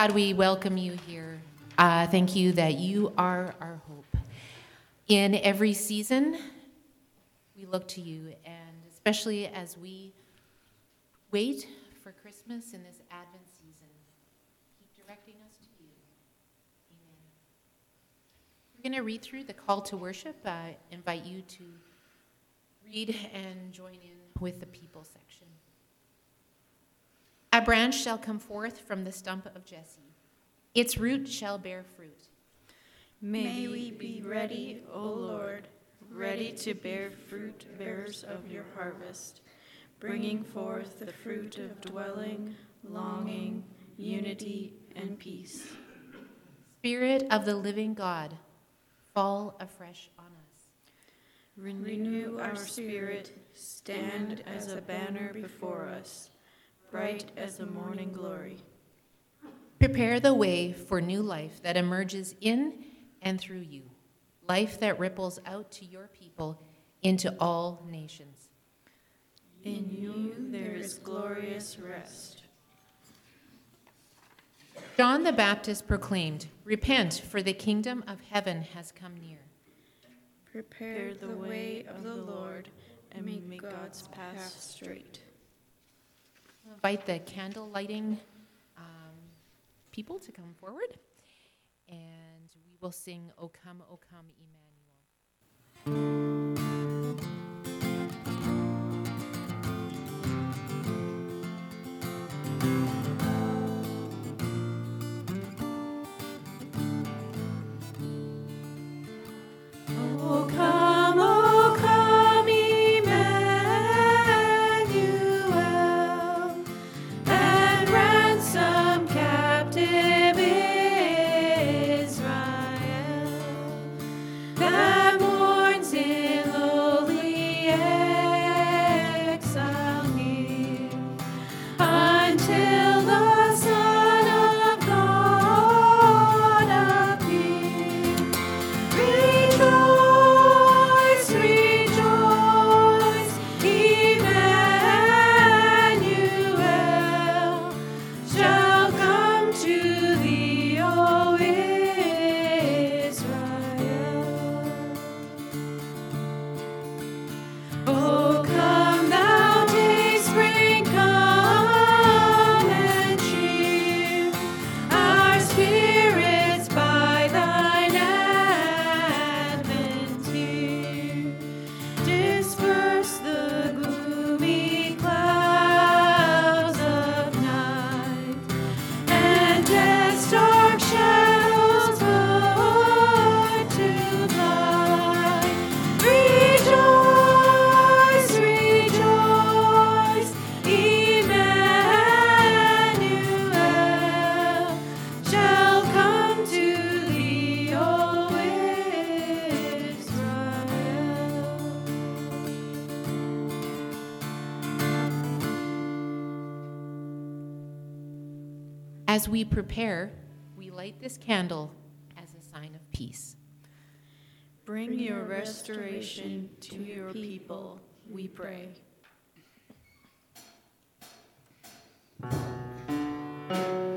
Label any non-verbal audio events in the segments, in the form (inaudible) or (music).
God, we welcome you here. Uh, thank you that you are our hope. In every season, we look to you, and especially as we wait for Christmas in this Advent season, keep directing us to you. Amen. We're going to read through the call to worship. I invite you to read and join in with the people section. A branch shall come forth from the stump of Jesse, its root shall bear fruit. May we be ready, O Lord, ready to bear fruit bearers of your harvest, bringing forth the fruit of dwelling, longing, unity, and peace. Spirit of the living God, fall afresh on us. Renew our spirit, stand as a banner before us, bright as the morning glory. Prepare the way for new life that emerges in and through you, life that ripples out to your people into all nations. In you there is glorious rest. John the Baptist proclaimed, Repent, for the kingdom of heaven has come near. Prepare the way of the Lord and make God's path straight. Invite the candle lighting um, people to come forward, and we will sing, O come, O come, Emmanuel. O come, As we prepare, we light this candle as a sign of peace. Bring your restoration to your people, we pray. Light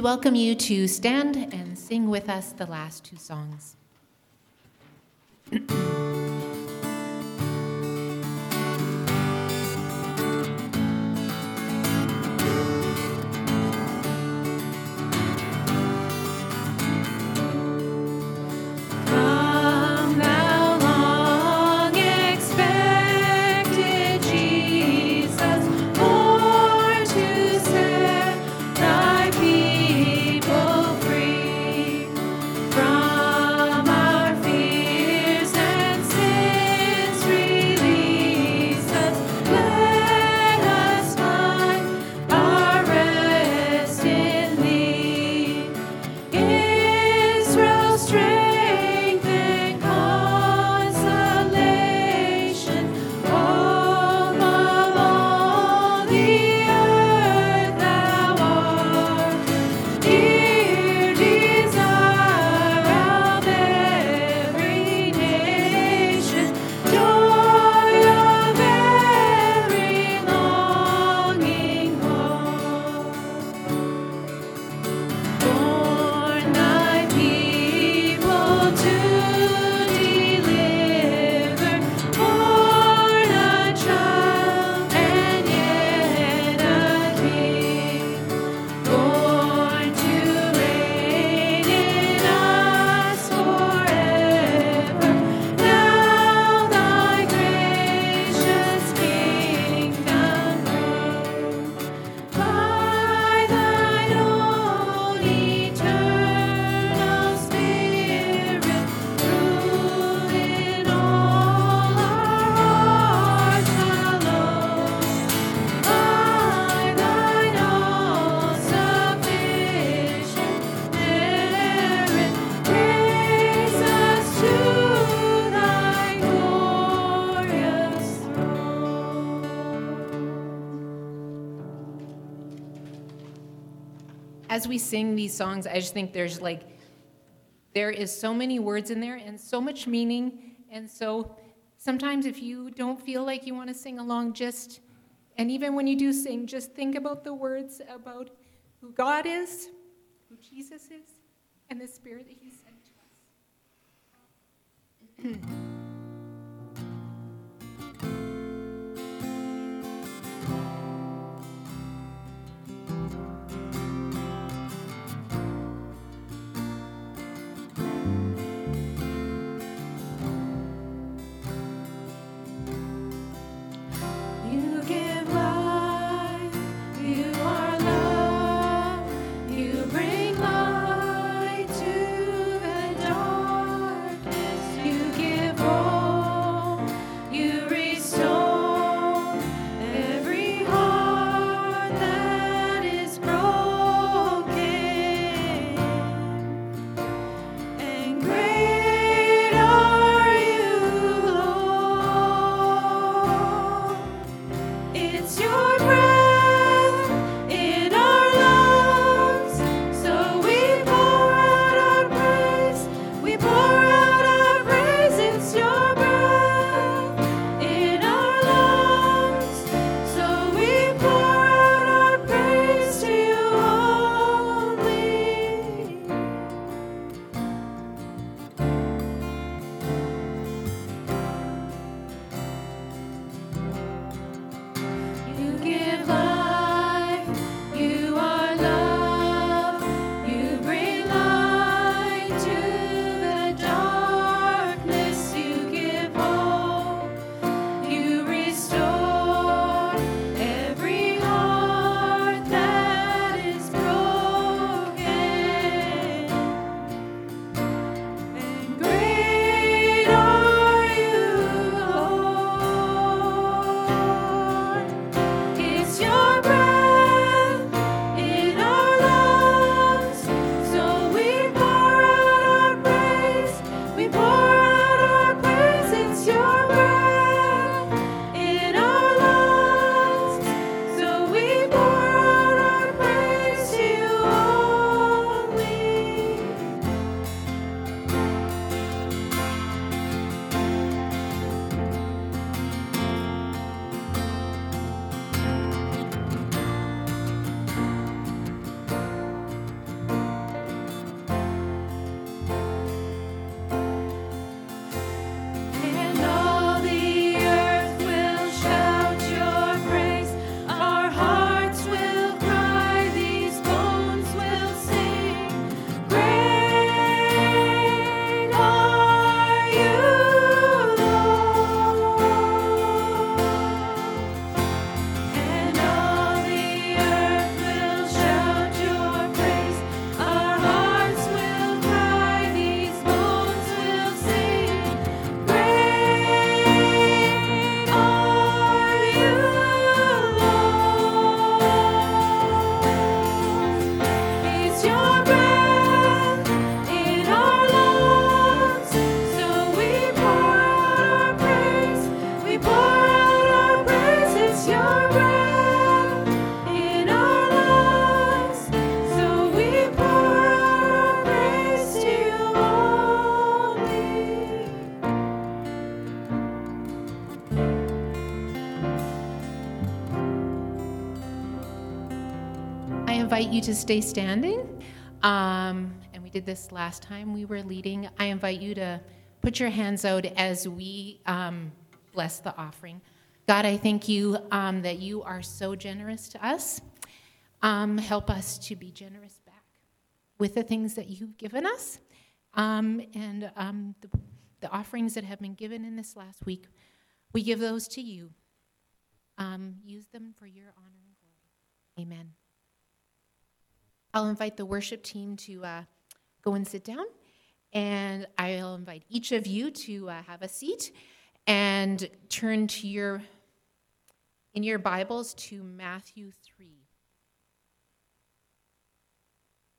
We welcome you to stand and sing with us the last two songs. Sing these songs, I just think there's like, there is so many words in there and so much meaning. And so sometimes if you don't feel like you want to sing along, just, and even when you do sing, just think about the words about who God is, who Jesus is, and the Spirit that He sent to us. (clears throat) invite you to stay standing. Um, and we did this last time we were leading. I invite you to put your hands out as we um, bless the offering. God, I thank you um, that you are so generous to us. Um, help us to be generous back with the things that you've given us um, and um, the, the, offerings that have been given in this last week. We give those to you. Use them for your honor and glory. Amen. I'll invite the worship team to uh, go and sit down, and I'll invite each of you to uh, have a seat and turn to your in your Bibles to Matthew 3.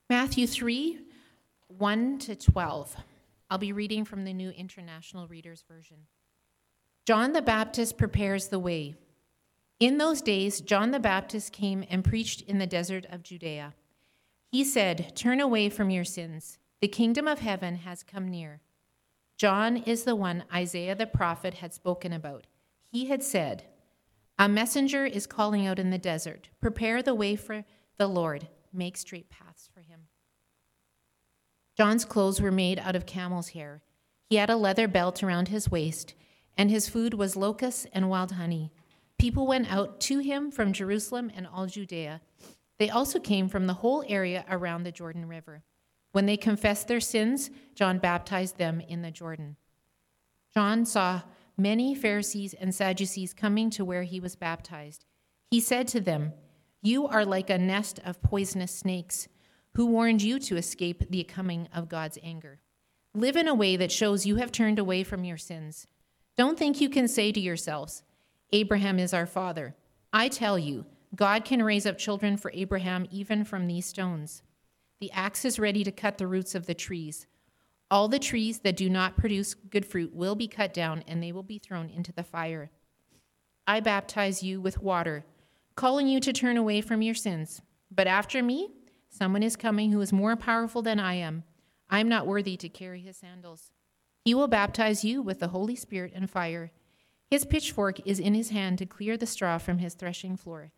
Matthew 3, 1 to 12. I'll be reading from the New International Reader's Version. John the Baptist prepares the way. In those days, John the Baptist came and preached in the desert of Judea. He said, Turn away from your sins. The kingdom of heaven has come near. John is the one Isaiah the prophet had spoken about. He had said, A messenger is calling out in the desert, Prepare the way for the Lord, make straight paths for him. John's clothes were made out of camel's hair. He had a leather belt around his waist, and his food was locusts and wild honey. People went out to him from Jerusalem and all Judea they also came from the whole area around the Jordan River. When they confessed their sins, John baptized them in the Jordan. John saw many Pharisees and Sadducees coming to where he was baptized. He said to them, You are like a nest of poisonous snakes. Who warned you to escape the coming of God's anger? Live in a way that shows you have turned away from your sins. Don't think you can say to yourselves, Abraham is our father. I tell you, God can raise up children for Abraham even from these stones. The axe is ready to cut the roots of the trees. All the trees that do not produce good fruit will be cut down and they will be thrown into the fire. I baptize you with water, calling you to turn away from your sins. But after me, someone is coming who is more powerful than I am. I am not worthy to carry his sandals. He will baptize you with the Holy Spirit and fire. His pitchfork is in his hand to clear the straw from his threshing floor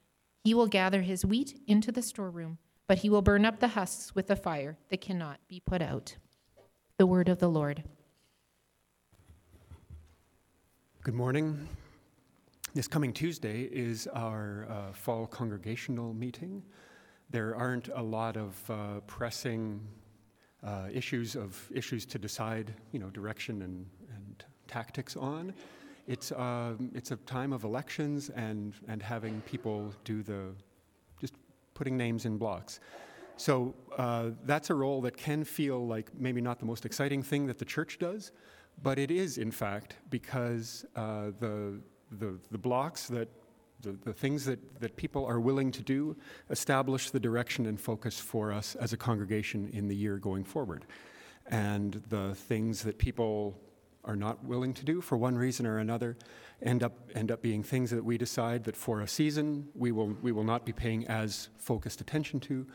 he will gather his wheat into the storeroom, but he will burn up the husks with a fire that cannot be put out. The word of the Lord. Good morning. This coming Tuesday is our uh, fall congregational meeting. There aren't a lot of uh, pressing uh, issues of issues to decide, you know, direction and, and tactics on. It's, uh, it's a time of elections and, and having people do the, just putting names in blocks. So uh, that's a role that can feel like maybe not the most exciting thing that the church does, but it is, in fact, because uh, the, the, the blocks that the, the things that, that people are willing to do establish the direction and focus for us as a congregation in the year going forward. And the things that people are not willing to do for one reason or another end up end up being things that we decide that for a season we will we will not be paying as focused attention to,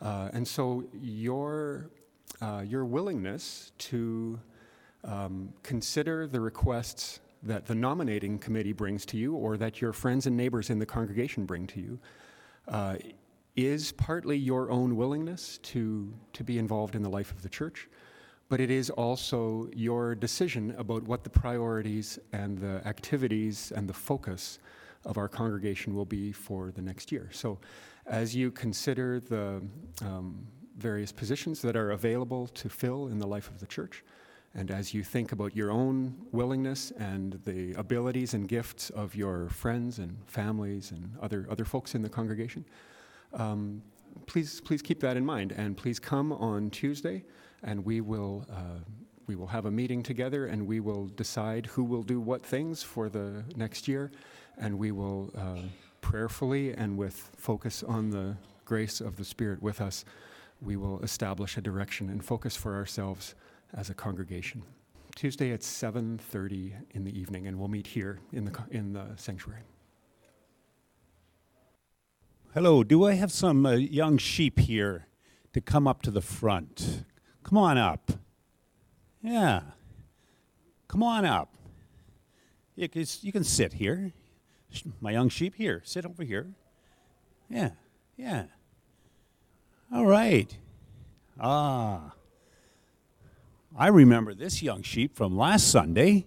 uh, and so your uh, your willingness to um, consider the requests that the nominating committee brings to you or that your friends and neighbors in the congregation bring to you uh, is partly your own willingness to to be involved in the life of the church but it is also your decision about what the priorities and the activities and the focus of our congregation will be for the next year. So, as you consider the um, various positions that are available to fill in the life of the church, and as you think about your own willingness and the abilities and gifts of your friends and families and other, other folks in the congregation, um, please, please keep that in mind. And please come on Tuesday and we will uh, we will have a meeting together and we will decide who will do what things for the next year. And we will uh, prayerfully and with focus on the grace of the spirit with us we will establish a direction and focus for ourselves as a congregation. Tuesday at 7.30 in the evening and we'll meet here in the, in the sanctuary. Hello do i have some uh, young sheep here to come up to the front Come on up. Yeah. Come on up. You can, you can sit here. My young sheep, here. Sit over here. Yeah. Yeah. All right. Ah. I remember this young sheep from last Sunday.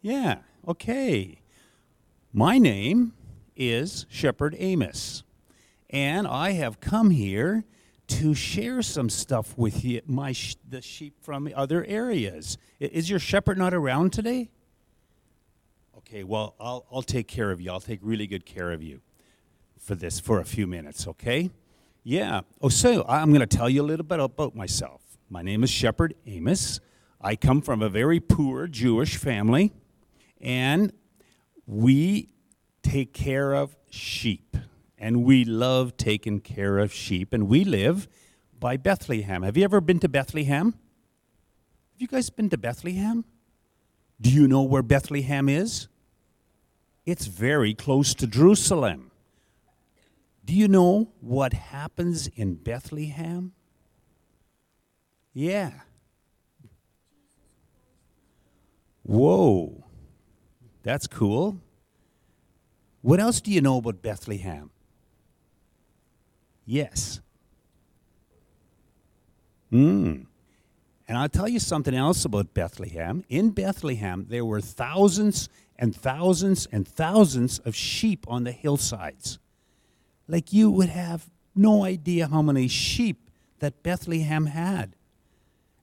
Yeah, okay. My name is Shepherd Amos, and I have come here to share some stuff with you, my the sheep from other areas. Is your shepherd not around today? Okay, well, I'll, I'll take care of you. I'll take really good care of you for this for a few minutes, okay? Yeah. Oh, so I'm going to tell you a little bit about myself. My name is Shepherd Amos. I come from a very poor Jewish family, and we take care of sheep. And we love taking care of sheep. And we live by Bethlehem. Have you ever been to Bethlehem? Have you guys been to Bethlehem? Do you know where Bethlehem is? It's very close to Jerusalem. Do you know what happens in Bethlehem? Yeah. Whoa. That's cool. What else do you know about Bethlehem? Yes. Hmm. And I'll tell you something else about Bethlehem. In Bethlehem, there were thousands and thousands and thousands of sheep on the hillsides. Like you would have no idea how many sheep that Bethlehem had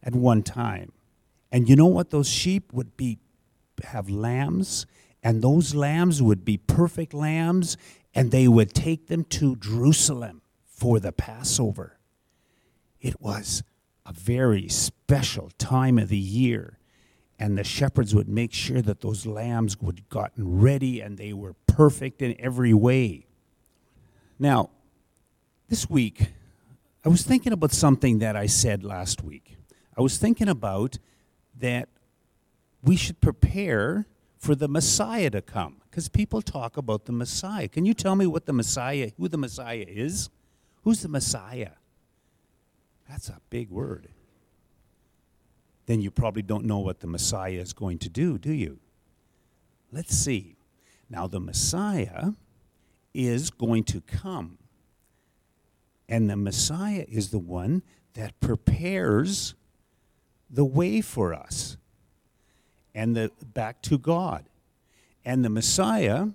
at one time. And you know what? Those sheep would be have lambs, and those lambs would be perfect lambs, and they would take them to Jerusalem for the Passover. It was a very special time of the year, and the shepherds would make sure that those lambs would gotten ready and they were perfect in every way. Now, this week, I was thinking about something that I said last week. I was thinking about that we should prepare for the Messiah to come because people talk about the Messiah. Can you tell me what the Messiah, who the Messiah is? Who's the Messiah? That's a big word. Then you probably don't know what the Messiah is going to do, do you? Let's see. Now, the Messiah is going to come. And the Messiah is the one that prepares the way for us and the back to God. And the Messiah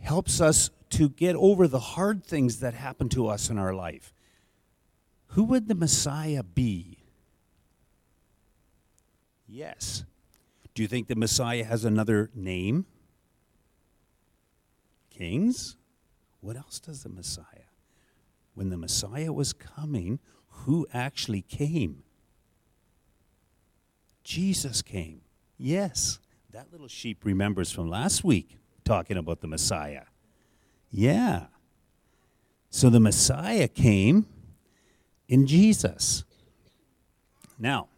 helps us to get over the hard things that happen to us in our life. Who would the Messiah be? Yes. Do you think the Messiah has another name? Kings? What else does the Messiah? When the Messiah was coming, who actually came? Jesus came. Yes, that little sheep remembers from last week talking about the Messiah. Yeah. So the Messiah came in Jesus. Now,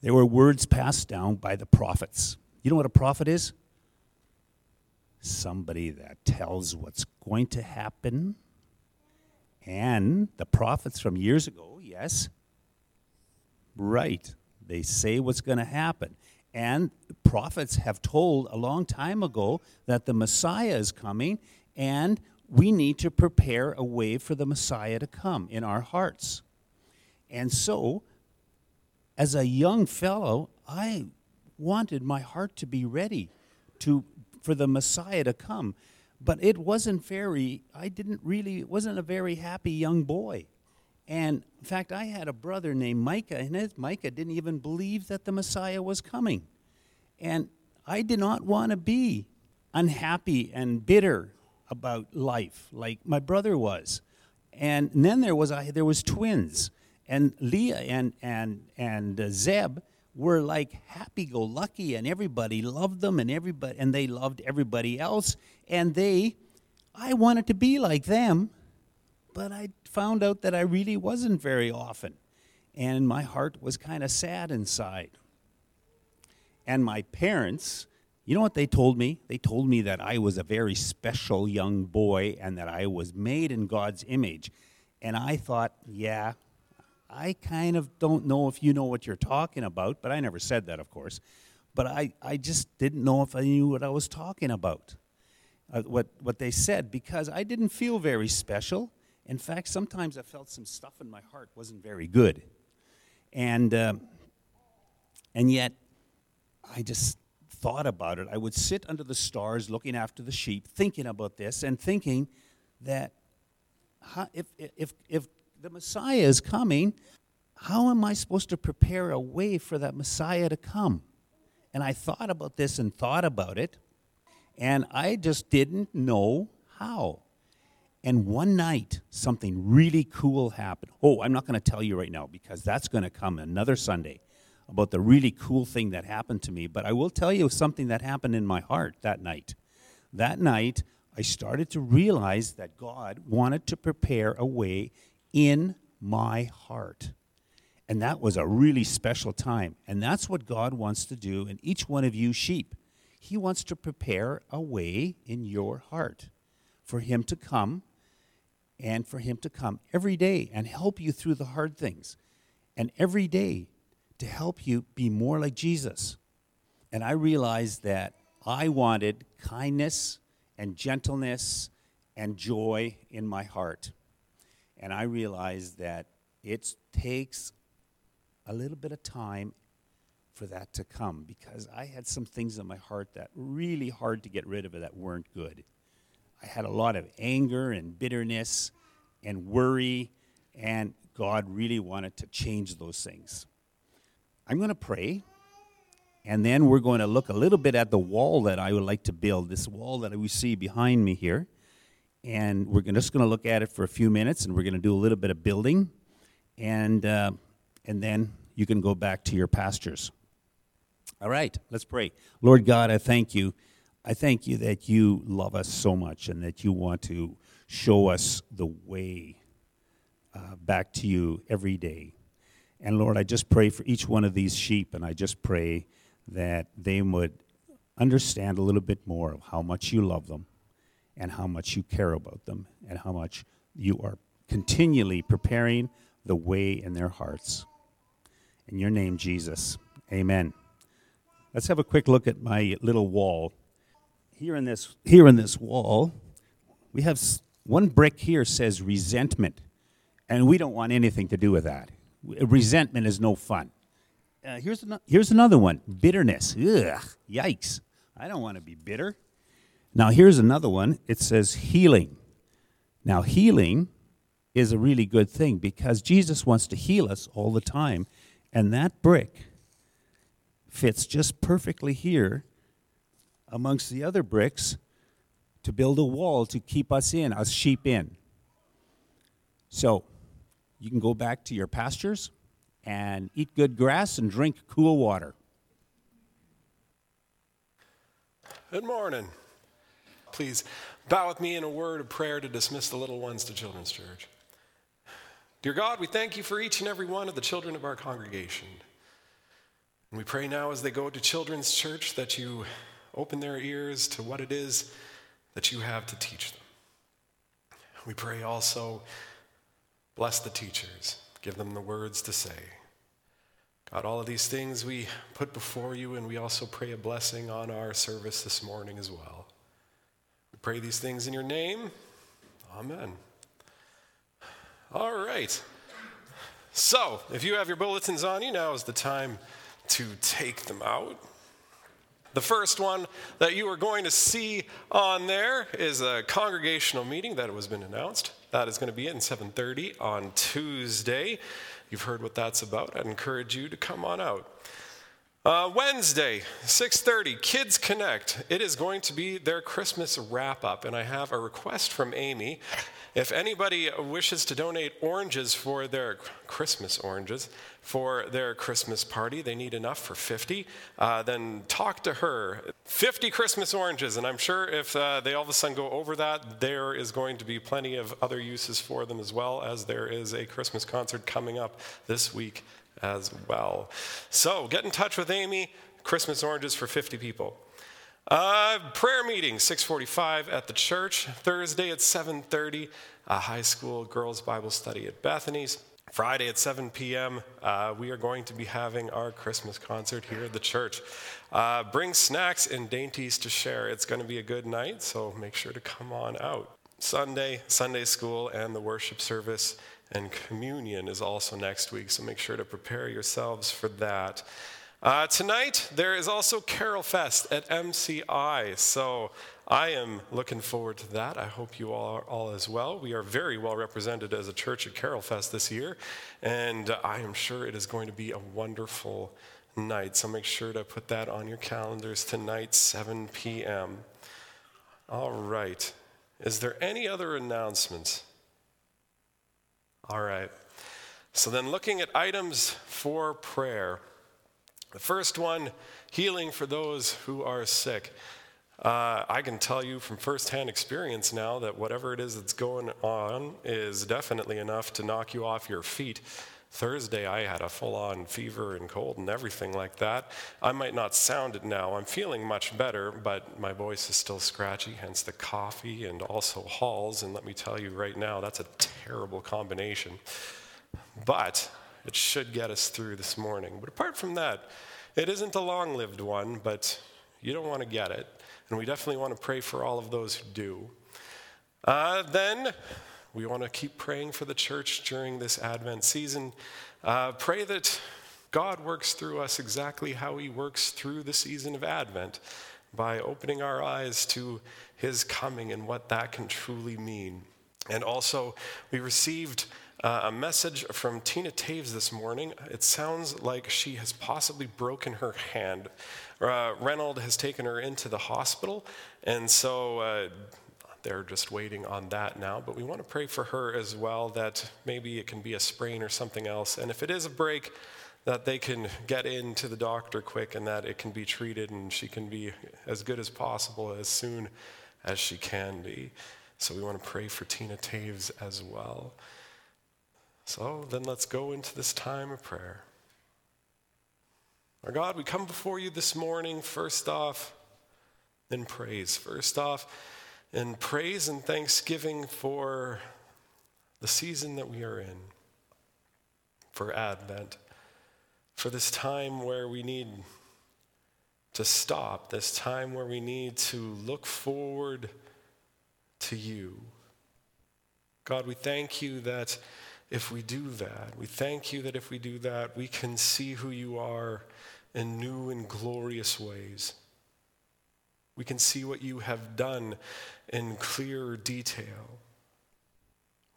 there were words passed down by the prophets. You know what a prophet is? Somebody that tells what's going to happen. And the prophets from years ago, yes, right, they say what's going to happen. And prophets have told a long time ago that the Messiah is coming, and we need to prepare a way for the Messiah to come in our hearts. And so, as a young fellow, I wanted my heart to be ready to for the Messiah to come. But it wasn't very I didn't really it wasn't a very happy young boy. And in fact, I had a brother named Micah, and his, Micah didn't even believe that the Messiah was coming. And I did not want to be unhappy and bitter about life like my brother was. And, then there was I, there was twins, and Leah and and and uh, Zeb were like happy-go-lucky, and everybody loved them, and everybody and they loved everybody else, and they, I wanted to be like them, but I found out that I really wasn't very often. And my heart was kind of sad inside. And my parents, you know what they told me? They told me that I was a very special young boy and that I was made in God's image. And I thought, yeah, I kind of don't know if you know what you're talking about, but I never said that, of course. But I, I just didn't know if I knew what I was talking about, uh, what, what they said, because I didn't feel very special In fact, sometimes I felt some stuff in my heart wasn't very good. And, uh, and yet, I just thought about it. I would sit under the stars looking after the sheep, thinking about this and thinking that if, if, if the Messiah is coming, how am I supposed to prepare a way for that Messiah to come? And I thought about this and thought about it, and I just didn't know how. And one night, something really cool happened. Oh, I'm not going to tell you right now because that's going to come another Sunday about the really cool thing that happened to me. But I will tell you something that happened in my heart that night. That night, I started to realize that God wanted to prepare a way in my heart. And that was a really special time. And that's what God wants to do in each one of you sheep. He wants to prepare a way in your heart for Him to come and for Him to come every day and help you through the hard things. And every day to help you be more like Jesus. And I realized that I wanted kindness and gentleness and joy in my heart. And I realized that it takes a little bit of time for that to come because I had some things in my heart that really hard to get rid of that weren't good. I had a lot of anger and bitterness and worry, and God really wanted to change those things. I'm going to pray, and then we're going to look a little bit at the wall that I would like to build, this wall that we see behind me here. And we're just going to look at it for a few minutes, and we're going to do a little bit of building, and, uh, and then you can go back to your pastures. All right, let's pray. Lord God, I thank you. I thank you that you love us so much and that you want to show us the way uh, back to you every day. And Lord, I just pray for each one of these sheep, and I just pray that they would understand a little bit more of how much you love them and how much you care about them and how much you are continually preparing the way in their hearts. In your name, Jesus. Amen. Let's have a quick look at my little wall. Here in this, here in this wall, we have one brick here says resentment, and we don't want anything to do with that. Resentment is no fun. Uh, here's, an- here's another one bitterness. Ugh, yikes. I don't want to be bitter. Now, here's another one. It says healing. Now, healing is a really good thing because Jesus wants to heal us all the time. And that brick fits just perfectly here amongst the other bricks to build a wall to keep us in, us sheep in. So, you can go back to your pastures and eat good grass and drink cool water. Good morning. Please bow with me in a word of prayer to dismiss the little ones to Children's Church. Dear God, we thank you for each and every one of the children of our congregation. And we pray now as they go to Children's Church that you open their ears to what it is that you have to teach them. We pray also Bless the teachers, give them the words to say. God, all of these things we put before you, and we also pray a blessing on our service this morning as well. We pray these things in your name. Amen. All right. So, if you have your bulletins on you, now is the time to take them out. The first one that you are going to see on there is a congregational meeting that has been announced. That is going to be at 7:30 on Tuesday. You've heard what that's about. I'd encourage you to come on out. Uh, Wednesday, 6:30, Kids Connect. It is going to be their Christmas wrap up, and I have a request from Amy. If anybody wishes to donate oranges for their Christmas oranges for their Christmas party, they need enough for 50. Uh, then talk to her. 50 Christmas oranges, and I'm sure if uh, they all of a sudden go over that, there is going to be plenty of other uses for them as well, as there is a Christmas concert coming up this week as well. So get in touch with Amy. Christmas oranges for 50 people. Uh, prayer meeting 6:45 at the church. Thursday at 7:30, a high school girls Bible study at Bethany's. Friday at 7 p.m., uh, we are going to be having our Christmas concert here at the church. Uh, bring snacks and dainties to share. It's going to be a good night, so make sure to come on out. Sunday, Sunday school, and the worship service and communion is also next week, so make sure to prepare yourselves for that. Uh, tonight, there is also Carol Fest at MCI, so I am looking forward to that. I hope you all are all as well. We are very well represented as a church at Carol Fest this year, and I am sure it is going to be a wonderful night. So make sure to put that on your calendars tonight, 7 p.m. All right. Is there any other announcements? All right. So then, looking at items for prayer. The first one healing for those who are sick. Uh, I can tell you from firsthand experience now that whatever it is that's going on is definitely enough to knock you off your feet. Thursday, I had a full on fever and cold and everything like that. I might not sound it now. I'm feeling much better, but my voice is still scratchy, hence the coffee and also Halls. And let me tell you right now, that's a terrible combination. But it should get us through this morning. But apart from that, it isn't a long lived one, but you don't want to get it. And we definitely want to pray for all of those who do. Uh, then we want to keep praying for the church during this Advent season. Uh, pray that God works through us exactly how He works through the season of Advent by opening our eyes to His coming and what that can truly mean. And also, we received uh, a message from Tina Taves this morning. It sounds like she has possibly broken her hand. Uh, Reynold has taken her into the hospital, and so uh, they're just waiting on that now. But we want to pray for her as well that maybe it can be a sprain or something else. And if it is a break, that they can get into the doctor quick and that it can be treated and she can be as good as possible as soon as she can be. So we want to pray for Tina Taves as well. So then let's go into this time of prayer. Our God, we come before you this morning, first off, in praise. First off, in praise and thanksgiving for the season that we are in, for Advent, for this time where we need to stop, this time where we need to look forward to you. God, we thank you that if we do that. We thank you that if we do that, we can see who you are in new and glorious ways. We can see what you have done in clearer detail.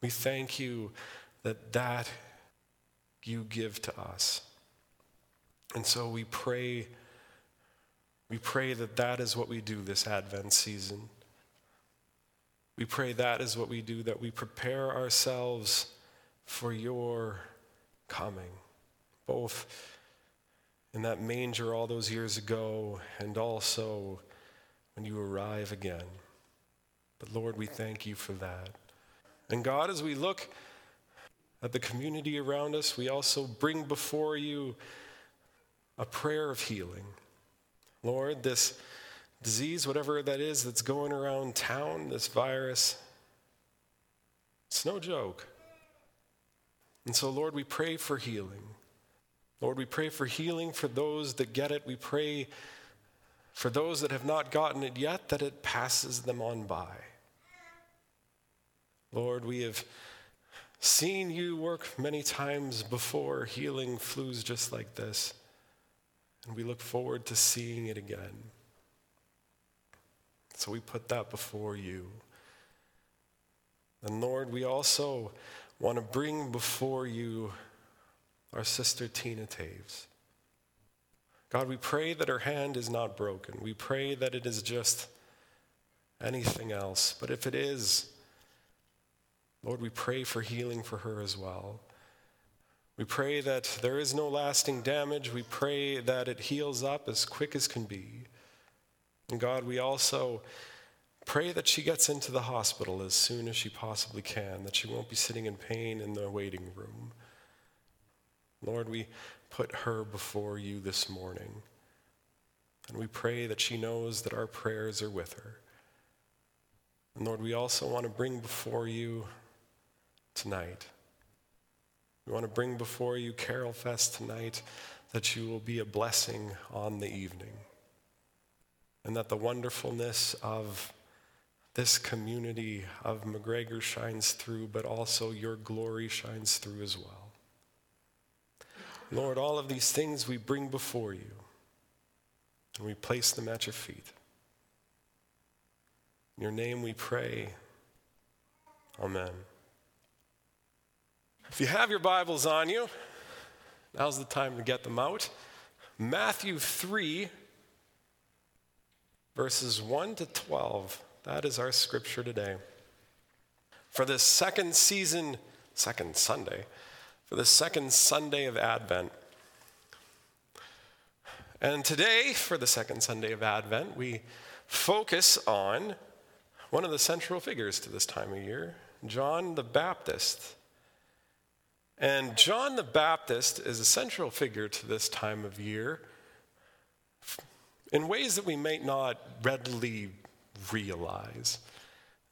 We thank you that that you give to us. And so we pray we pray that that is what we do this Advent season. We pray that is what we do that we prepare ourselves for your coming, both in that manger all those years ago and also when you arrive again. But Lord, we thank you for that. And God, as we look at the community around us, we also bring before you a prayer of healing. Lord, this disease, whatever that is that's going around town, this virus, it's no joke. And so, Lord, we pray for healing. Lord, we pray for healing for those that get it. We pray for those that have not gotten it yet that it passes them on by. Lord, we have seen you work many times before healing flus just like this, and we look forward to seeing it again. So we put that before you. And Lord, we also want to bring before you our sister Tina Taves. God, we pray that her hand is not broken. We pray that it is just anything else. But if it is, Lord, we pray for healing for her as well. We pray that there is no lasting damage. We pray that it heals up as quick as can be. And God, we also Pray that she gets into the hospital as soon as she possibly can, that she won't be sitting in pain in the waiting room. Lord, we put her before you this morning. And we pray that she knows that our prayers are with her. And Lord, we also want to bring before you tonight. We want to bring before you Carol Fest tonight that you will be a blessing on the evening. And that the wonderfulness of this community of McGregor shines through, but also your glory shines through as well. Lord, all of these things we bring before you, and we place them at your feet. In your name we pray. Amen. If you have your Bibles on you, now's the time to get them out. Matthew 3, verses 1 to 12. That is our scripture today. For the second season, second Sunday, for the second Sunday of Advent. And today, for the second Sunday of Advent, we focus on one of the central figures to this time of year, John the Baptist. And John the Baptist is a central figure to this time of year in ways that we may not readily realize.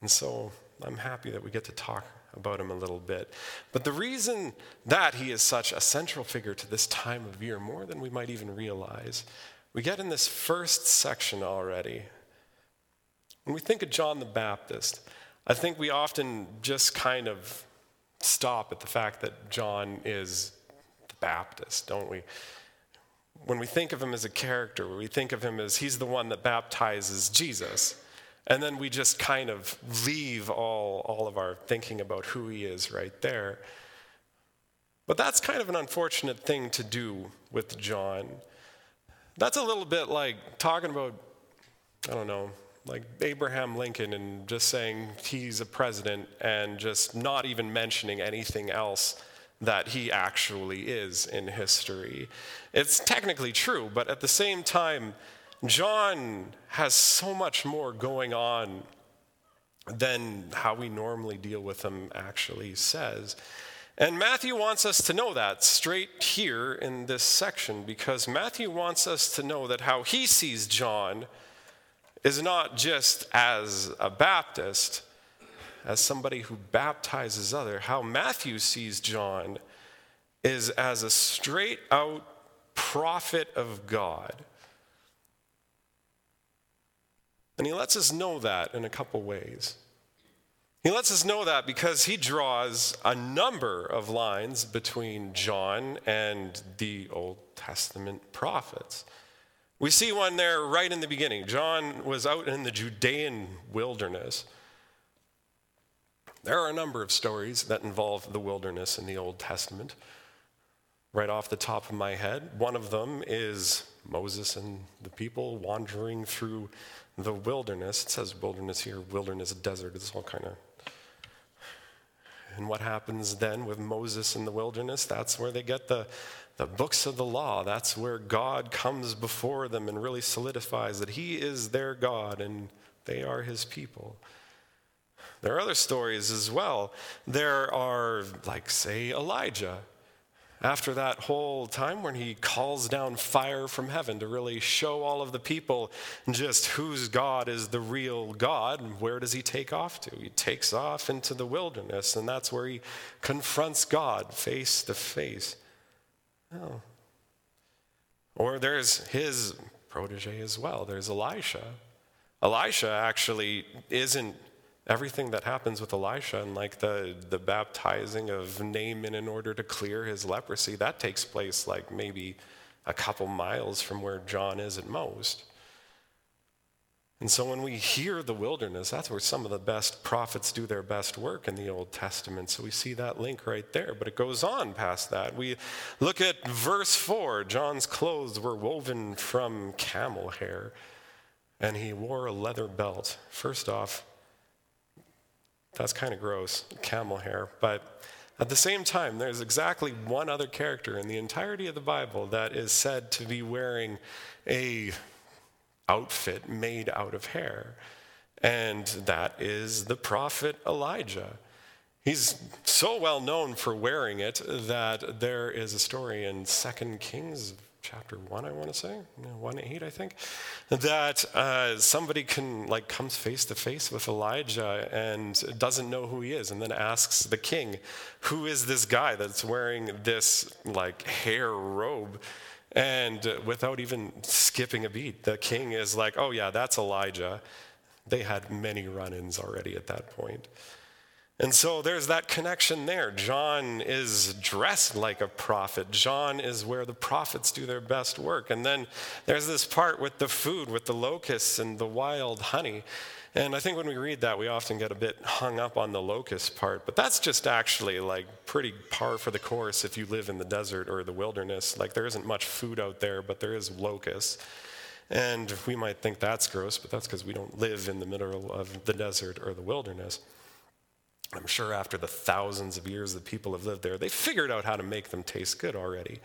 And so I'm happy that we get to talk about him a little bit. But the reason that he is such a central figure to this time of year, more than we might even realize, we get in this first section already. When we think of John the Baptist, I think we often just kind of stop at the fact that John is the Baptist, don't we? When we think of him as a character, we think of him as he's the one that baptizes Jesus. And then we just kind of leave all, all of our thinking about who he is right there. But that's kind of an unfortunate thing to do with John. That's a little bit like talking about, I don't know, like Abraham Lincoln and just saying he's a president and just not even mentioning anything else that he actually is in history. It's technically true, but at the same time, John has so much more going on than how we normally deal with him actually says. And Matthew wants us to know that straight here in this section because Matthew wants us to know that how he sees John is not just as a Baptist, as somebody who baptizes other. How Matthew sees John is as a straight out prophet of God And he lets us know that in a couple ways. He lets us know that because he draws a number of lines between John and the Old Testament prophets. We see one there right in the beginning. John was out in the Judean wilderness. There are a number of stories that involve the wilderness in the Old Testament. Right off the top of my head, one of them is Moses and the people wandering through the wilderness. It says wilderness here, wilderness, desert. It's all kind of. And what happens then with Moses in the wilderness? That's where they get the, the books of the law. That's where God comes before them and really solidifies that He is their God and they are His people. There are other stories as well. There are, like, say, Elijah after that whole time when he calls down fire from heaven to really show all of the people just whose God is the real God, and where does he take off to? He takes off into the wilderness, and that's where he confronts God face to face. Oh. Or there's his protege as well. There's Elisha. Elisha actually isn't everything that happens with Elisha and like the, the baptizing of Naaman in order to clear his leprosy, that takes place like maybe a couple miles from where John is at most. And so when we hear the wilderness, that's where some of the best prophets do their best work in the Old Testament. So we see that link right there. But it goes on past that. We look at verse 4 John's clothes were woven from camel hair, and he wore a leather belt. First off, that's kind of gross, camel hair. But at the same time, there's exactly one other character in the entirety of the Bible that is said to be wearing a outfit made out of hair. And that is the prophet Elijah. He's so well known for wearing it that there is a story in 2 Kings chapter 1 i want to say 1 8 i think that uh, somebody can like comes face to face with elijah and doesn't know who he is and then asks the king who is this guy that's wearing this like hair robe and without even skipping a beat the king is like oh yeah that's elijah They had many run ins already at that point. And so there's that connection there. John is dressed like a prophet. John is where the prophets do their best work. And then there's this part with the food, with the locusts and the wild honey. And I think when we read that, we often get a bit hung up on the locust part. But that's just actually like pretty par for the course if you live in the desert or the wilderness. Like there isn't much food out there, but there is locusts. And we might think that's gross, but that's because we don't live in the middle of the desert or the wilderness. I'm sure after the thousands of years that people have lived there, they figured out how to make them taste good already.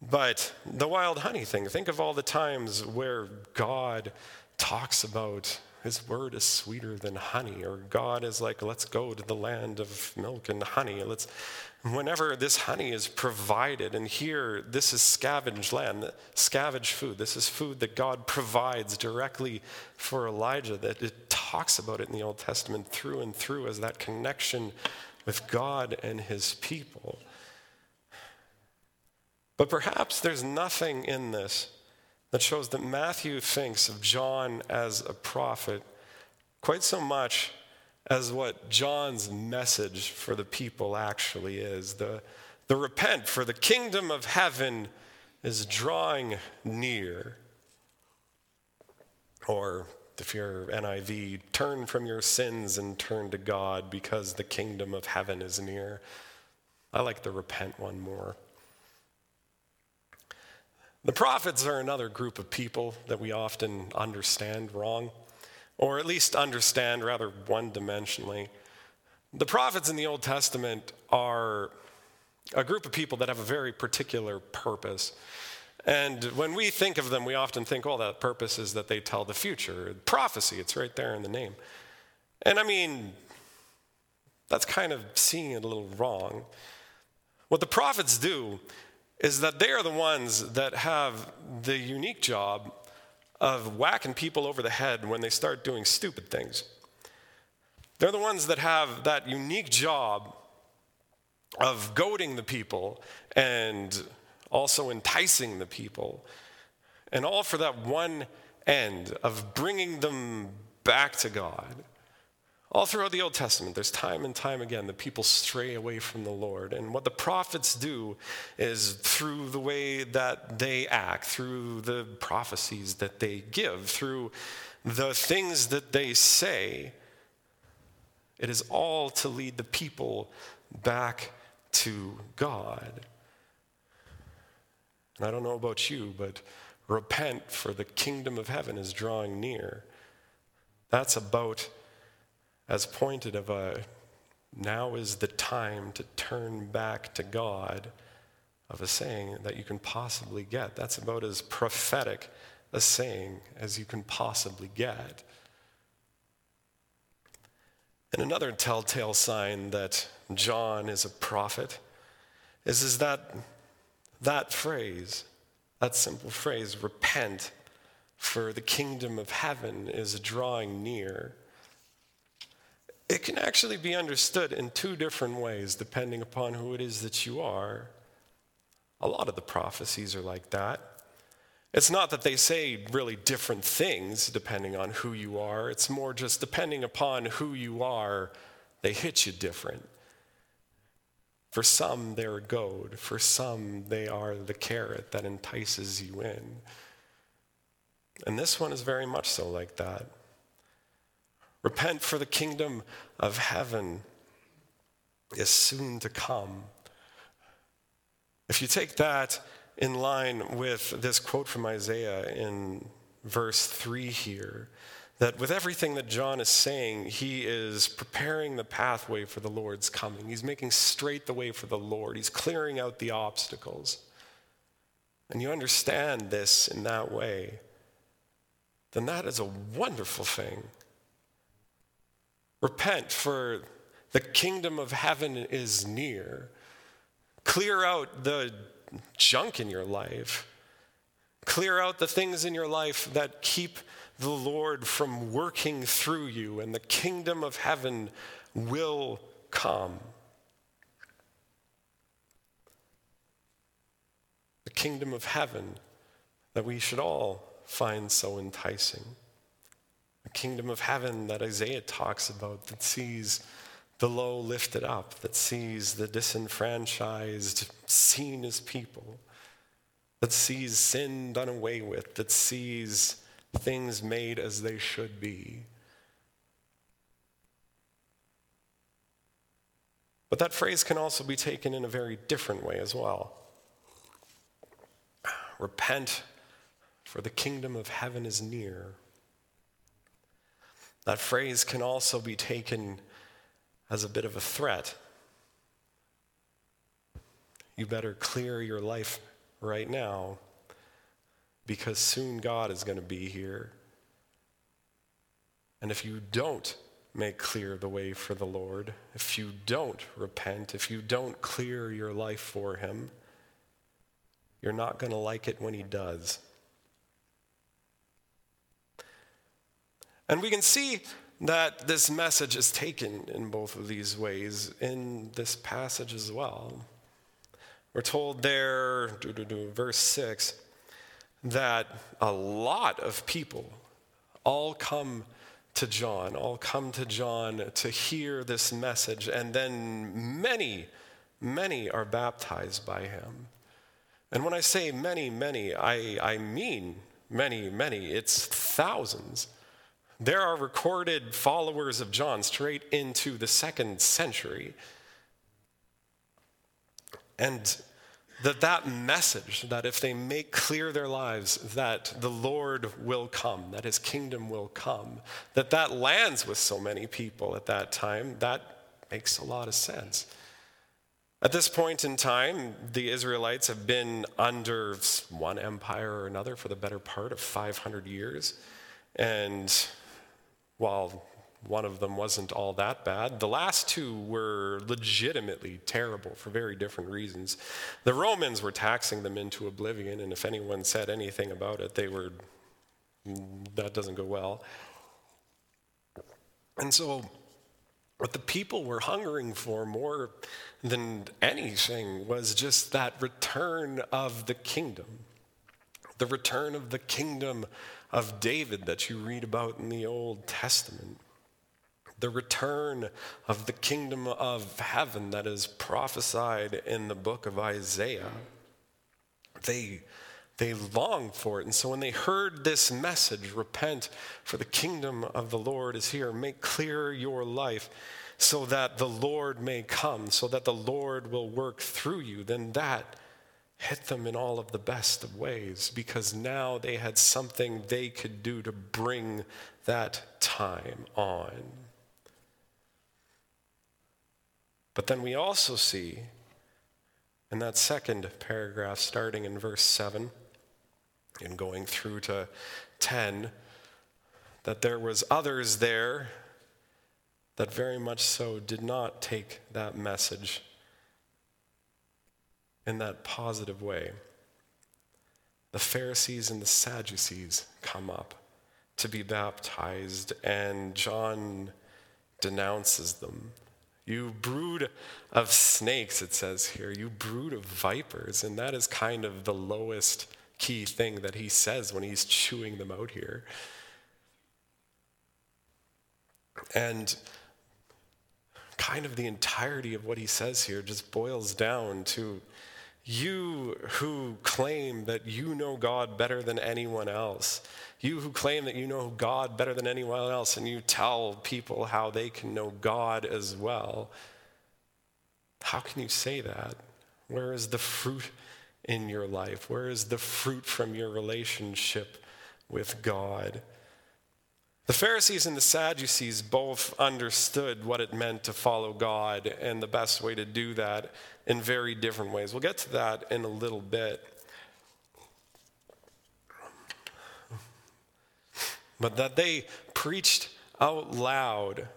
But the wild honey thing, think of all the times where God talks about his word is sweeter than honey, or God is like, let's go to the land of milk and honey. Let's whenever this honey is provided, and here this is scavenged land, scavenged food. This is food that God provides directly for Elijah, that it talks about it in the Old Testament through and through as that connection with God and his people. But perhaps there's nothing in this that shows that Matthew thinks of John as a prophet quite so much as what John's message for the people actually is. The, the repent, for the kingdom of heaven is drawing near. Or if you're NIV, turn from your sins and turn to God because the kingdom of heaven is near. I like the repent one more. The prophets are another group of people that we often understand wrong or at least understand rather one dimensionally. The prophets in the Old Testament are a group of people that have a very particular purpose. And when we think of them, we often think, oh, that purpose is that they tell the future. Prophecy, it's right there in the name. And I mean, that's kind of seeing it a little wrong. What the prophets do is that they are the ones that have the unique job of whacking people over the head when they start doing stupid things. They're the ones that have that unique job of goading the people and also enticing the people, and all for that one end of bringing them back to God. All throughout the Old Testament, there's time and time again that people stray away from the Lord. And what the prophets do is through the way that they act, through the prophecies that they give, through the things that they say, it is all to lead the people back to God. And I don't know about you, but repent, for the kingdom of heaven is drawing near. That's about as pointed of a now is the time to turn back to God of a saying that you can possibly get. That's about as prophetic a saying as you can possibly get. And another telltale sign that John is a prophet is, is that that phrase, that simple phrase, repent, for the kingdom of heaven is drawing near it can actually be understood in two different ways depending upon who it is that you are. A lot of the prophecies are like that. It's not that they say really different things depending on who you are, it's more just depending upon who you are, they hit you different. For some, they're a goad. For some, they are the carrot that entices you in. And this one is very much so like that. Repent, for the kingdom of heaven is soon to come. If you take that in line with this quote from Isaiah in verse 3 here, that with everything that John is saying, he is preparing the pathway for the Lord's coming. He's making straight the way for the Lord, he's clearing out the obstacles. And you understand this in that way, then that is a wonderful thing. Repent, for the kingdom of heaven is near. Clear out the junk in your life. Clear out the things in your life that keep the Lord from working through you, and the kingdom of heaven will come. The kingdom of heaven that we should all find so enticing kingdom of heaven that Isaiah talks about that sees the low lifted up, that sees the disenfranchised seen as people, that sees sin done away with, that sees things made as they should be. But that phrase can also be taken in a very different way as well. Repent, for the kingdom of heaven is near. That phrase can also be taken as a bit of a threat. You better clear your life right now because soon God is going to be here. And if you don't make clear the way for the Lord, if you don't repent, if you don't clear your life for Him, you're not going to like it when He does. And we can see that this message is taken in both of these ways in this passage as well. We're told there, verse 6, that a lot of people all come to John, all come to John to hear this message, and then many, many are baptized by him. And when I say many, many, I, I mean many, many. It's thousands. There are recorded followers of John straight into the second century. And that that message that if they make clear their lives that the lord will come that his kingdom will come that that lands with so many people at that time that makes a lot of sense at this point in time the israelites have been under one empire or another for the better part of 500 years and while one of them wasn't all that bad. The last two were legitimately terrible for very different reasons. The Romans were taxing them into oblivion, and if anyone said anything about it, they were, that doesn't go well. And so, what the people were hungering for more than anything was just that return of the kingdom. The return of the kingdom of David that you read about in the Old Testament the return of the kingdom of heaven that is prophesied in the book of Isaiah. They, they long for it. And so when they heard this message, repent, for the kingdom of the Lord is here, make clear your life so that the Lord may come, so that the Lord will work through you, then that hit them in all of the best of ways because now they had something they could do to bring that time on. But then we also see in that second paragraph, starting in verse 7 and going through to 10, that there was others there that very much so did not take that message in that positive way. The Pharisees and the Sadducees come up to be baptized, and John denounces them. You brood of snakes, it says here. You brood of vipers. And that is kind of the lowest key thing that he says when he's chewing them out here. And kind of the entirety of what he says here just boils down to you who claim that you know God better than anyone else, you who claim that you know God better than anyone else, and you tell people how they can know God as well, how can you say that? Where is the fruit in your life? Where is the fruit from your relationship with God? The Pharisees and the Sadducees both understood what it meant to follow God and the best way to do that in very different ways. We'll get to that in a little bit. But that they preached out loud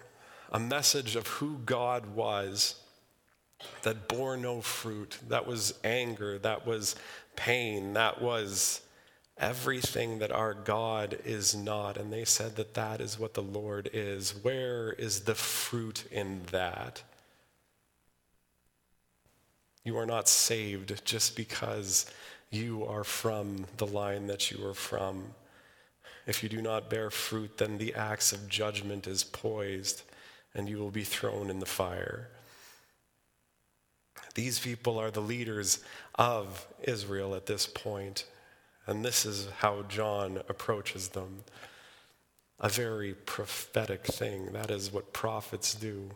a message of who God was that bore no fruit, that was anger, that was pain, that was everything that our God is not. And they said that that is what the Lord is. Where is the fruit in that? You are not saved just because you are from the line that you are from. If you do not bear fruit, then the axe of judgment is poised, and you will be thrown in the fire. These people are the leaders of Israel at this point, and this is how John approaches them. A very prophetic thing. That is what prophets do.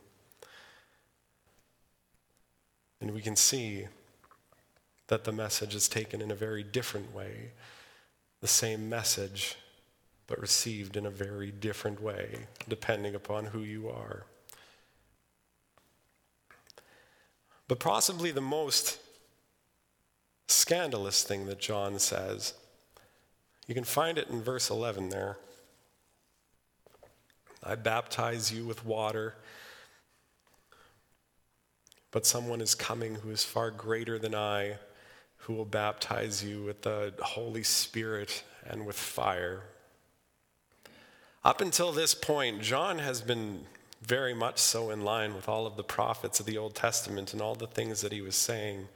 And we can see that the message is taken in a very different way. The same message, but received in a very different way, depending upon who you are. But possibly the most scandalous thing that John says, you can find it in verse 11 there. I baptize you with water, but someone is coming who is far greater than I, who will baptize you with the Holy Spirit and with fire. Up until this point, John has been very much so in line with all of the prophets of the Old Testament and all the things that he was saying.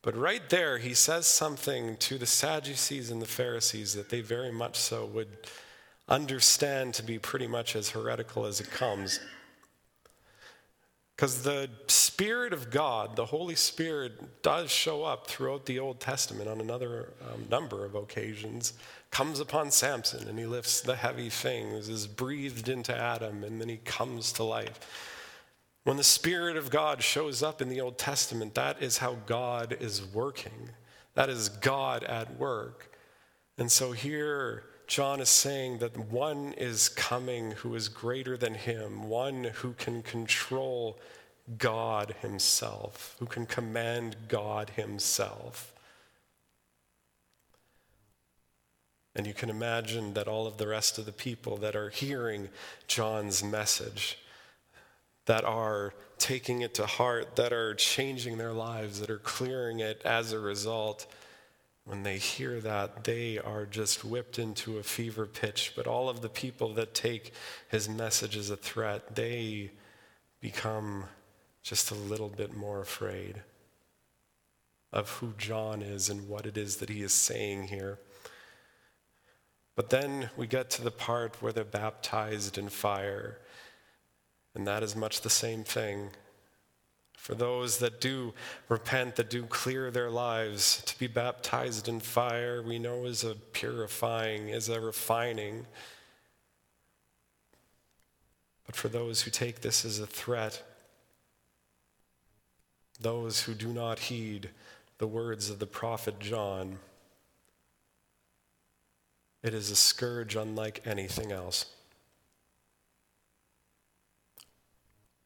But right there, he says something to the Sadducees and the Pharisees that they very much so would understand to be pretty much as heretical as it comes. Because the Spirit of God, the Holy Spirit, does show up throughout the Old Testament on another um, number of occasions comes upon Samson and he lifts the heavy things, is breathed into Adam, and then he comes to life. When the Spirit of God shows up in the Old Testament, that is how God is working. That is God at work. And so here, John is saying that one is coming who is greater than him, one who can control God himself, who can command God himself. And you can imagine that all of the rest of the people that are hearing John's message, that are taking it to heart, that are changing their lives, that are clearing it as a result, when they hear that, they are just whipped into a fever pitch. But all of the people that take his message as a threat, they become just a little bit more afraid of who John is and what it is that he is saying here. But then we get to the part where they're baptized in fire, and that is much the same thing. For those that do repent, that do clear their lives, to be baptized in fire, we know is a purifying, is a refining. But for those who take this as a threat, those who do not heed the words of the prophet John, it is a scourge unlike anything else.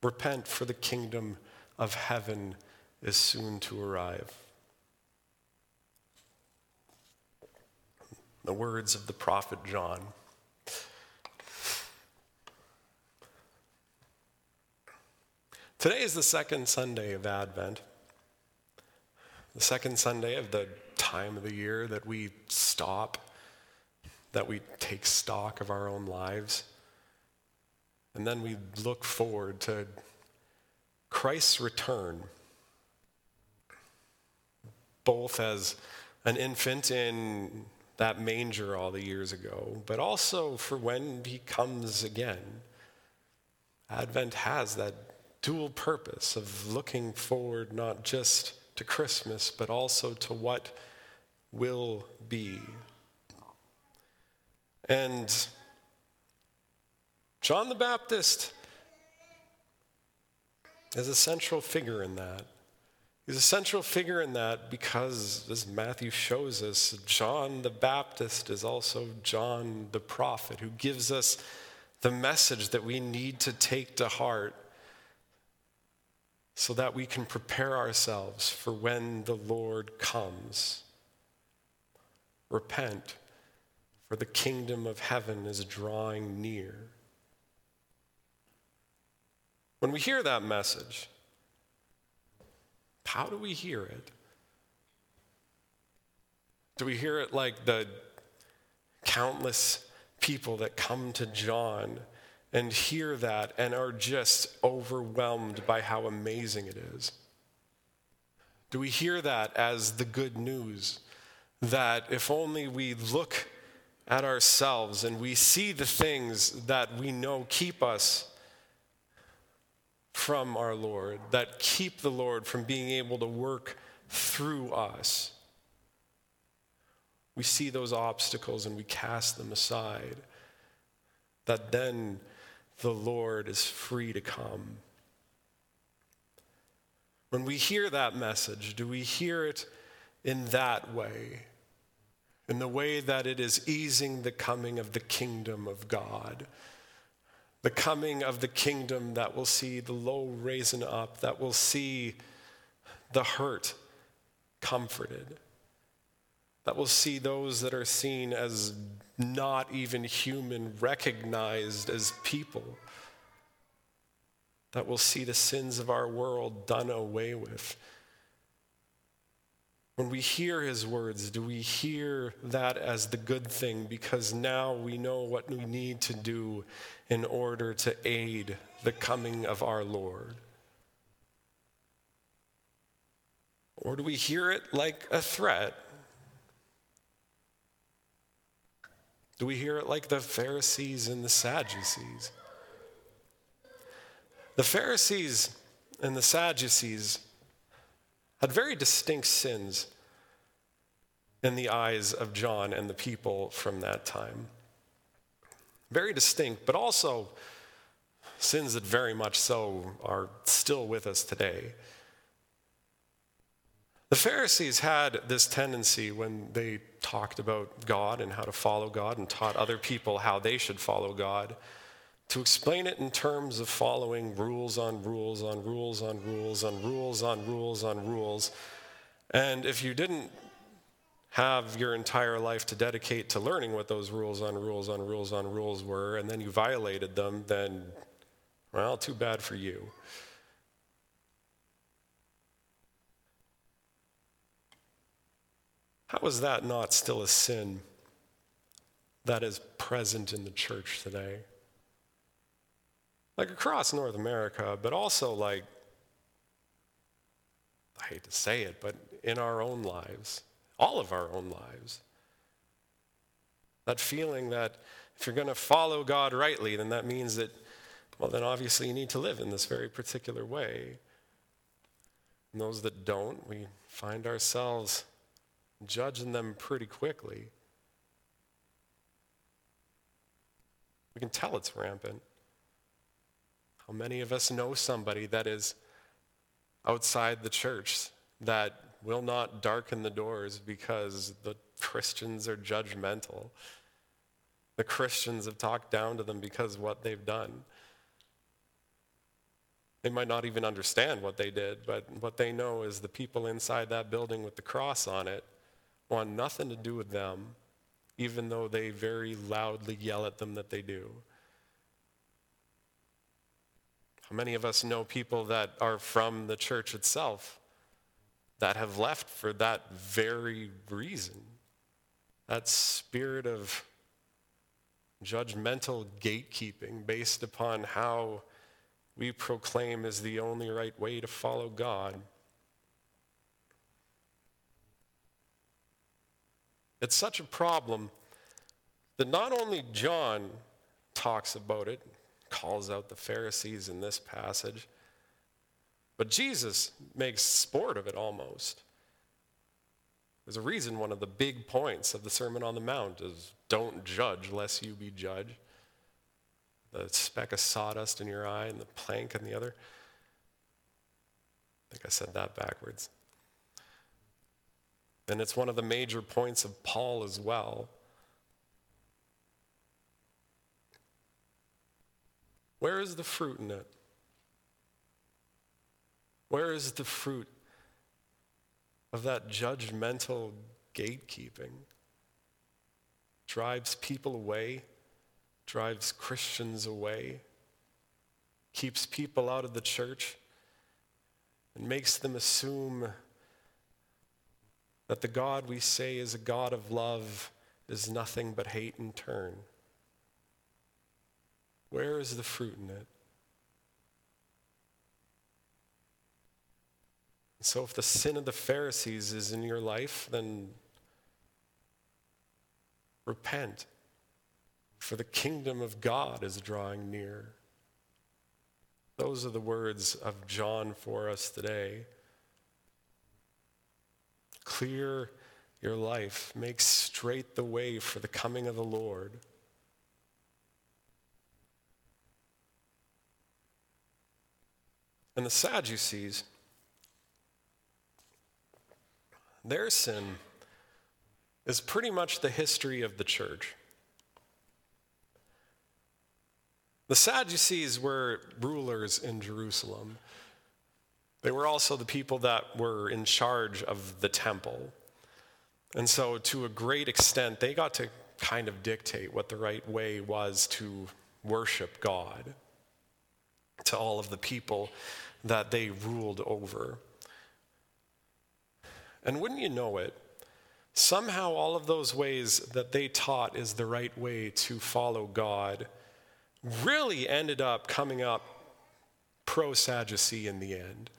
Repent, for the kingdom of heaven is soon to arrive. The words of the prophet John. Today is the second Sunday of Advent, the second Sunday of the time of the year that we stop that we take stock of our own lives. And then we look forward to Christ's return, both as an infant in that manger all the years ago, but also for when he comes again. Advent has that dual purpose of looking forward not just to Christmas, but also to what will be. And John the Baptist is a central figure in that. He's a central figure in that because, as Matthew shows us, John the Baptist is also John the prophet who gives us the message that we need to take to heart so that we can prepare ourselves for when the Lord comes. Repent for the kingdom of heaven is drawing near. When we hear that message, how do we hear it? Do we hear it like the countless people that come to John and hear that and are just overwhelmed by how amazing it is? Do we hear that as the good news that if only we look at ourselves and we see the things that we know keep us from our Lord, that keep the Lord from being able to work through us, we see those obstacles and we cast them aside, that then the Lord is free to come. When we hear that message, do we hear it in that way? In the way that it is easing the coming of the kingdom of God? The coming of the kingdom that will see the low raised up, that will see the hurt comforted, that will see those that are seen as not even human recognized as people that will see the sins of our world done away with. When we hear his words, do we hear that as the good thing because now we know what we need to do in order to aid the coming of our Lord? Or do we hear it like a threat? Do we hear it like the Pharisees and the Sadducees? The Pharisees and the Sadducees had very distinct sins in the eyes of John and the people from that time. Very distinct, but also sins that very much so are still with us today. The Pharisees had this tendency when they talked about God and how to follow God and taught other people how they should follow God to explain it in terms of following rules on rules on rules on rules on rules on rules on rules. And if you didn't have your entire life to dedicate to learning what those rules on rules on rules on rules were, and then you violated them, then, well, too bad for you. How is that not still a sin that is present in the church today? Like across North America, but also like, I hate to say it, but in our own lives, all of our own lives. That feeling that if you're going to follow God rightly, then that means that, well, then obviously you need to live in this very particular way. And those that don't, we find ourselves judging them pretty quickly. We can tell it's rampant. How many of us know somebody that is outside the church that will not darken the doors because the Christians are judgmental? The Christians have talked down to them because what they've done. They might not even understand what they did, but what they know is the people inside that building with the cross on it want nothing to do with them, even though they very loudly yell at them that they do. Many of us know people that are from the church itself that have left for that very reason. That spirit of judgmental gatekeeping based upon how we proclaim is the only right way to follow God. It's such a problem that not only John talks about it, calls out the Pharisees in this passage. But Jesus makes sport of it almost. There's a reason one of the big points of the Sermon on the Mount is don't judge lest you be judged. The speck of sawdust in your eye and the plank in the other. I think I said that backwards. And it's one of the major points of Paul as well. Where is the fruit in it? Where is the fruit of that judgmental gatekeeping? Drives people away, drives Christians away, keeps people out of the church, and makes them assume that the God we say is a God of love is nothing but hate and turn. Where is the fruit in it? So, if the sin of the Pharisees is in your life, then repent. for the kingdom of God is drawing near. Those are the words of John for us today. Clear your life, make straight the way for the coming of the Lord. And the Sadducees, their sin is pretty much the history of the church. The Sadducees were rulers in Jerusalem. They were also the people that were in charge of the temple. And so, to a great extent, they got to kind of dictate what the right way was to worship God to all of the people that they ruled over. And wouldn't you know it, somehow all of those ways that they taught is the right way to follow God really ended up coming up pro Sadducee in the end.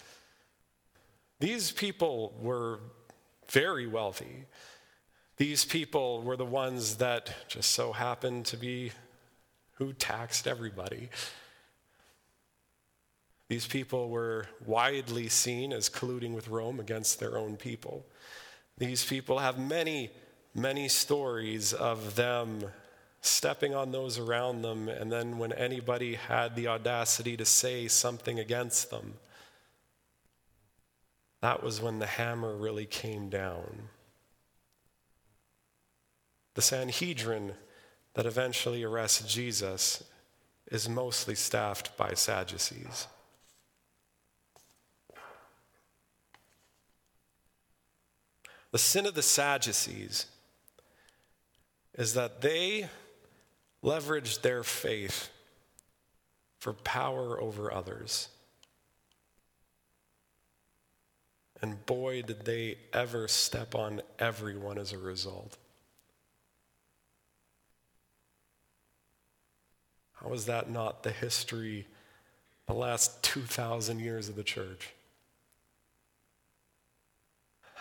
These people were very wealthy. These people were the ones that just so happened to be who taxed everybody. These people were widely seen as colluding with Rome against their own people. These people have many, many stories of them stepping on those around them, and then when anybody had the audacity to say something against them, that was when the hammer really came down. The Sanhedrin that eventually arrests Jesus is mostly staffed by Sadducees. The sin of the Sadducees is that they leveraged their faith for power over others. And boy, did they ever step on everyone as a result. How is that not the history, the last 2,000 years of the church?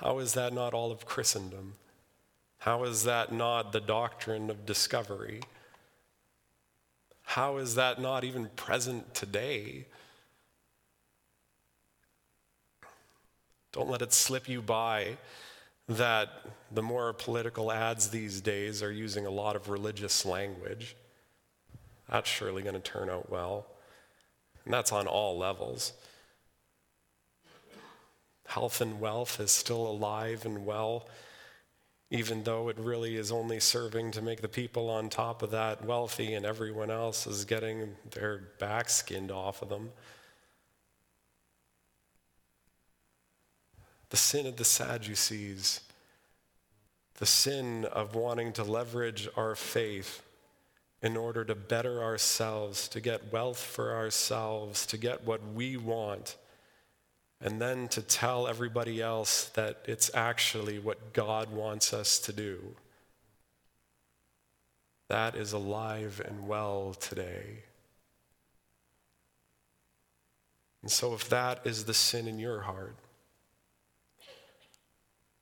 How is that not all of Christendom? How is that not the doctrine of discovery? How is that not even present today? Don't let it slip you by that the more political ads these days are using a lot of religious language. That's surely going to turn out well. And that's on all levels. Health and wealth is still alive and well, even though it really is only serving to make the people on top of that wealthy and everyone else is getting their back skinned off of them. The sin of the Sadducees, the sin of wanting to leverage our faith in order to better ourselves, to get wealth for ourselves, to get what we want, and then to tell everybody else that it's actually what God wants us to do. That is alive and well today. And so, if that is the sin in your heart,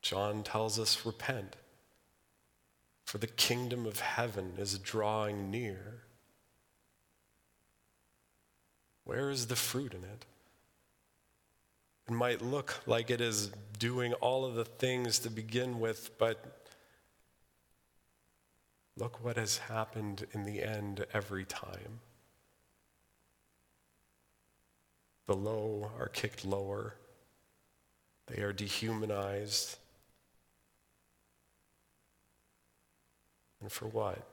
John tells us repent, for the kingdom of heaven is drawing near. Where is the fruit in it? Might look like it is doing all of the things to begin with, but look what has happened in the end every time. The low are kicked lower, they are dehumanized. And for what?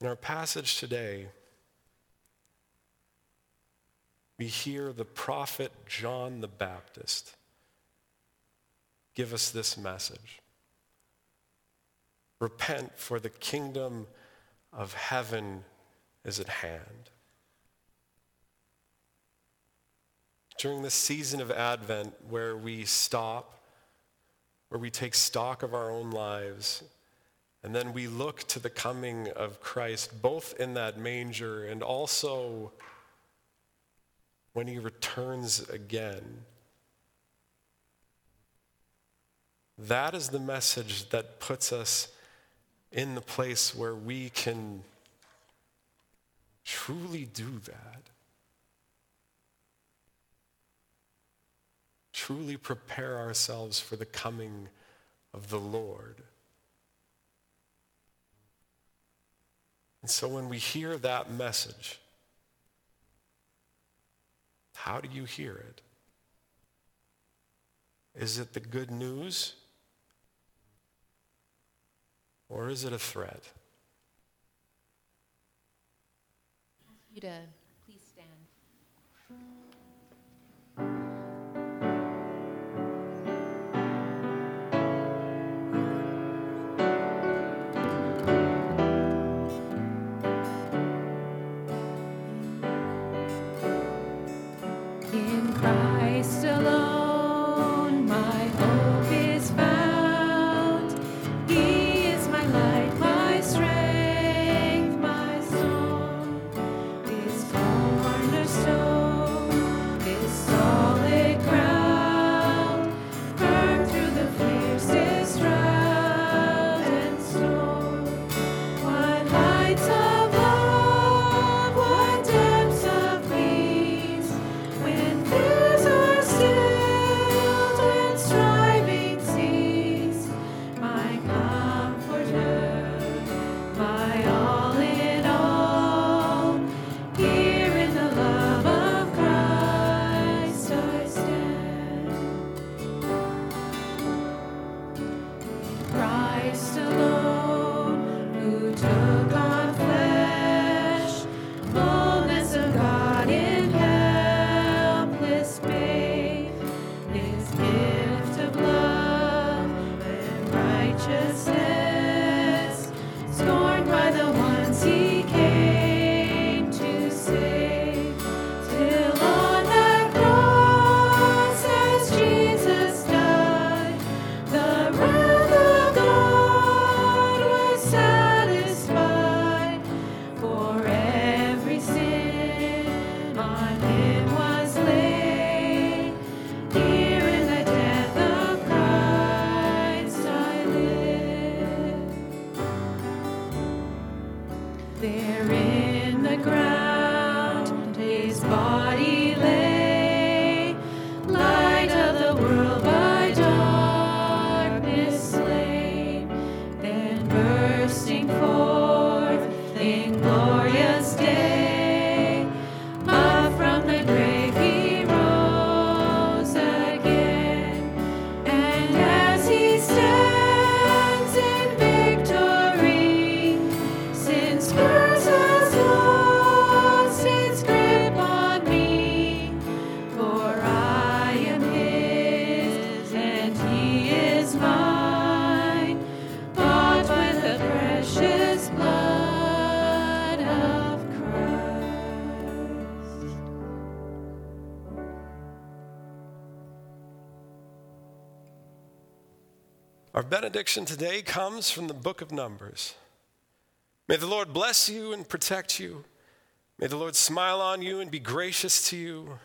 In our passage today, we hear the prophet John the Baptist give us this message Repent, for the kingdom of heaven is at hand. During this season of Advent, where we stop, where we take stock of our own lives, and then we look to the coming of Christ, both in that manger and also when he returns again. That is the message that puts us in the place where we can truly do that. Truly prepare ourselves for the coming of the Lord. And so when we hear that message, how do you hear it? Is it the good news? Or is it a threat? You to Our benediction today comes from the book of Numbers. May the Lord bless you and protect you. May the Lord smile on you and be gracious to you.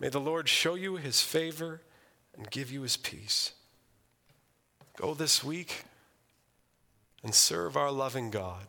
May the Lord show you his favor and give you his peace. Go this week and serve our loving God.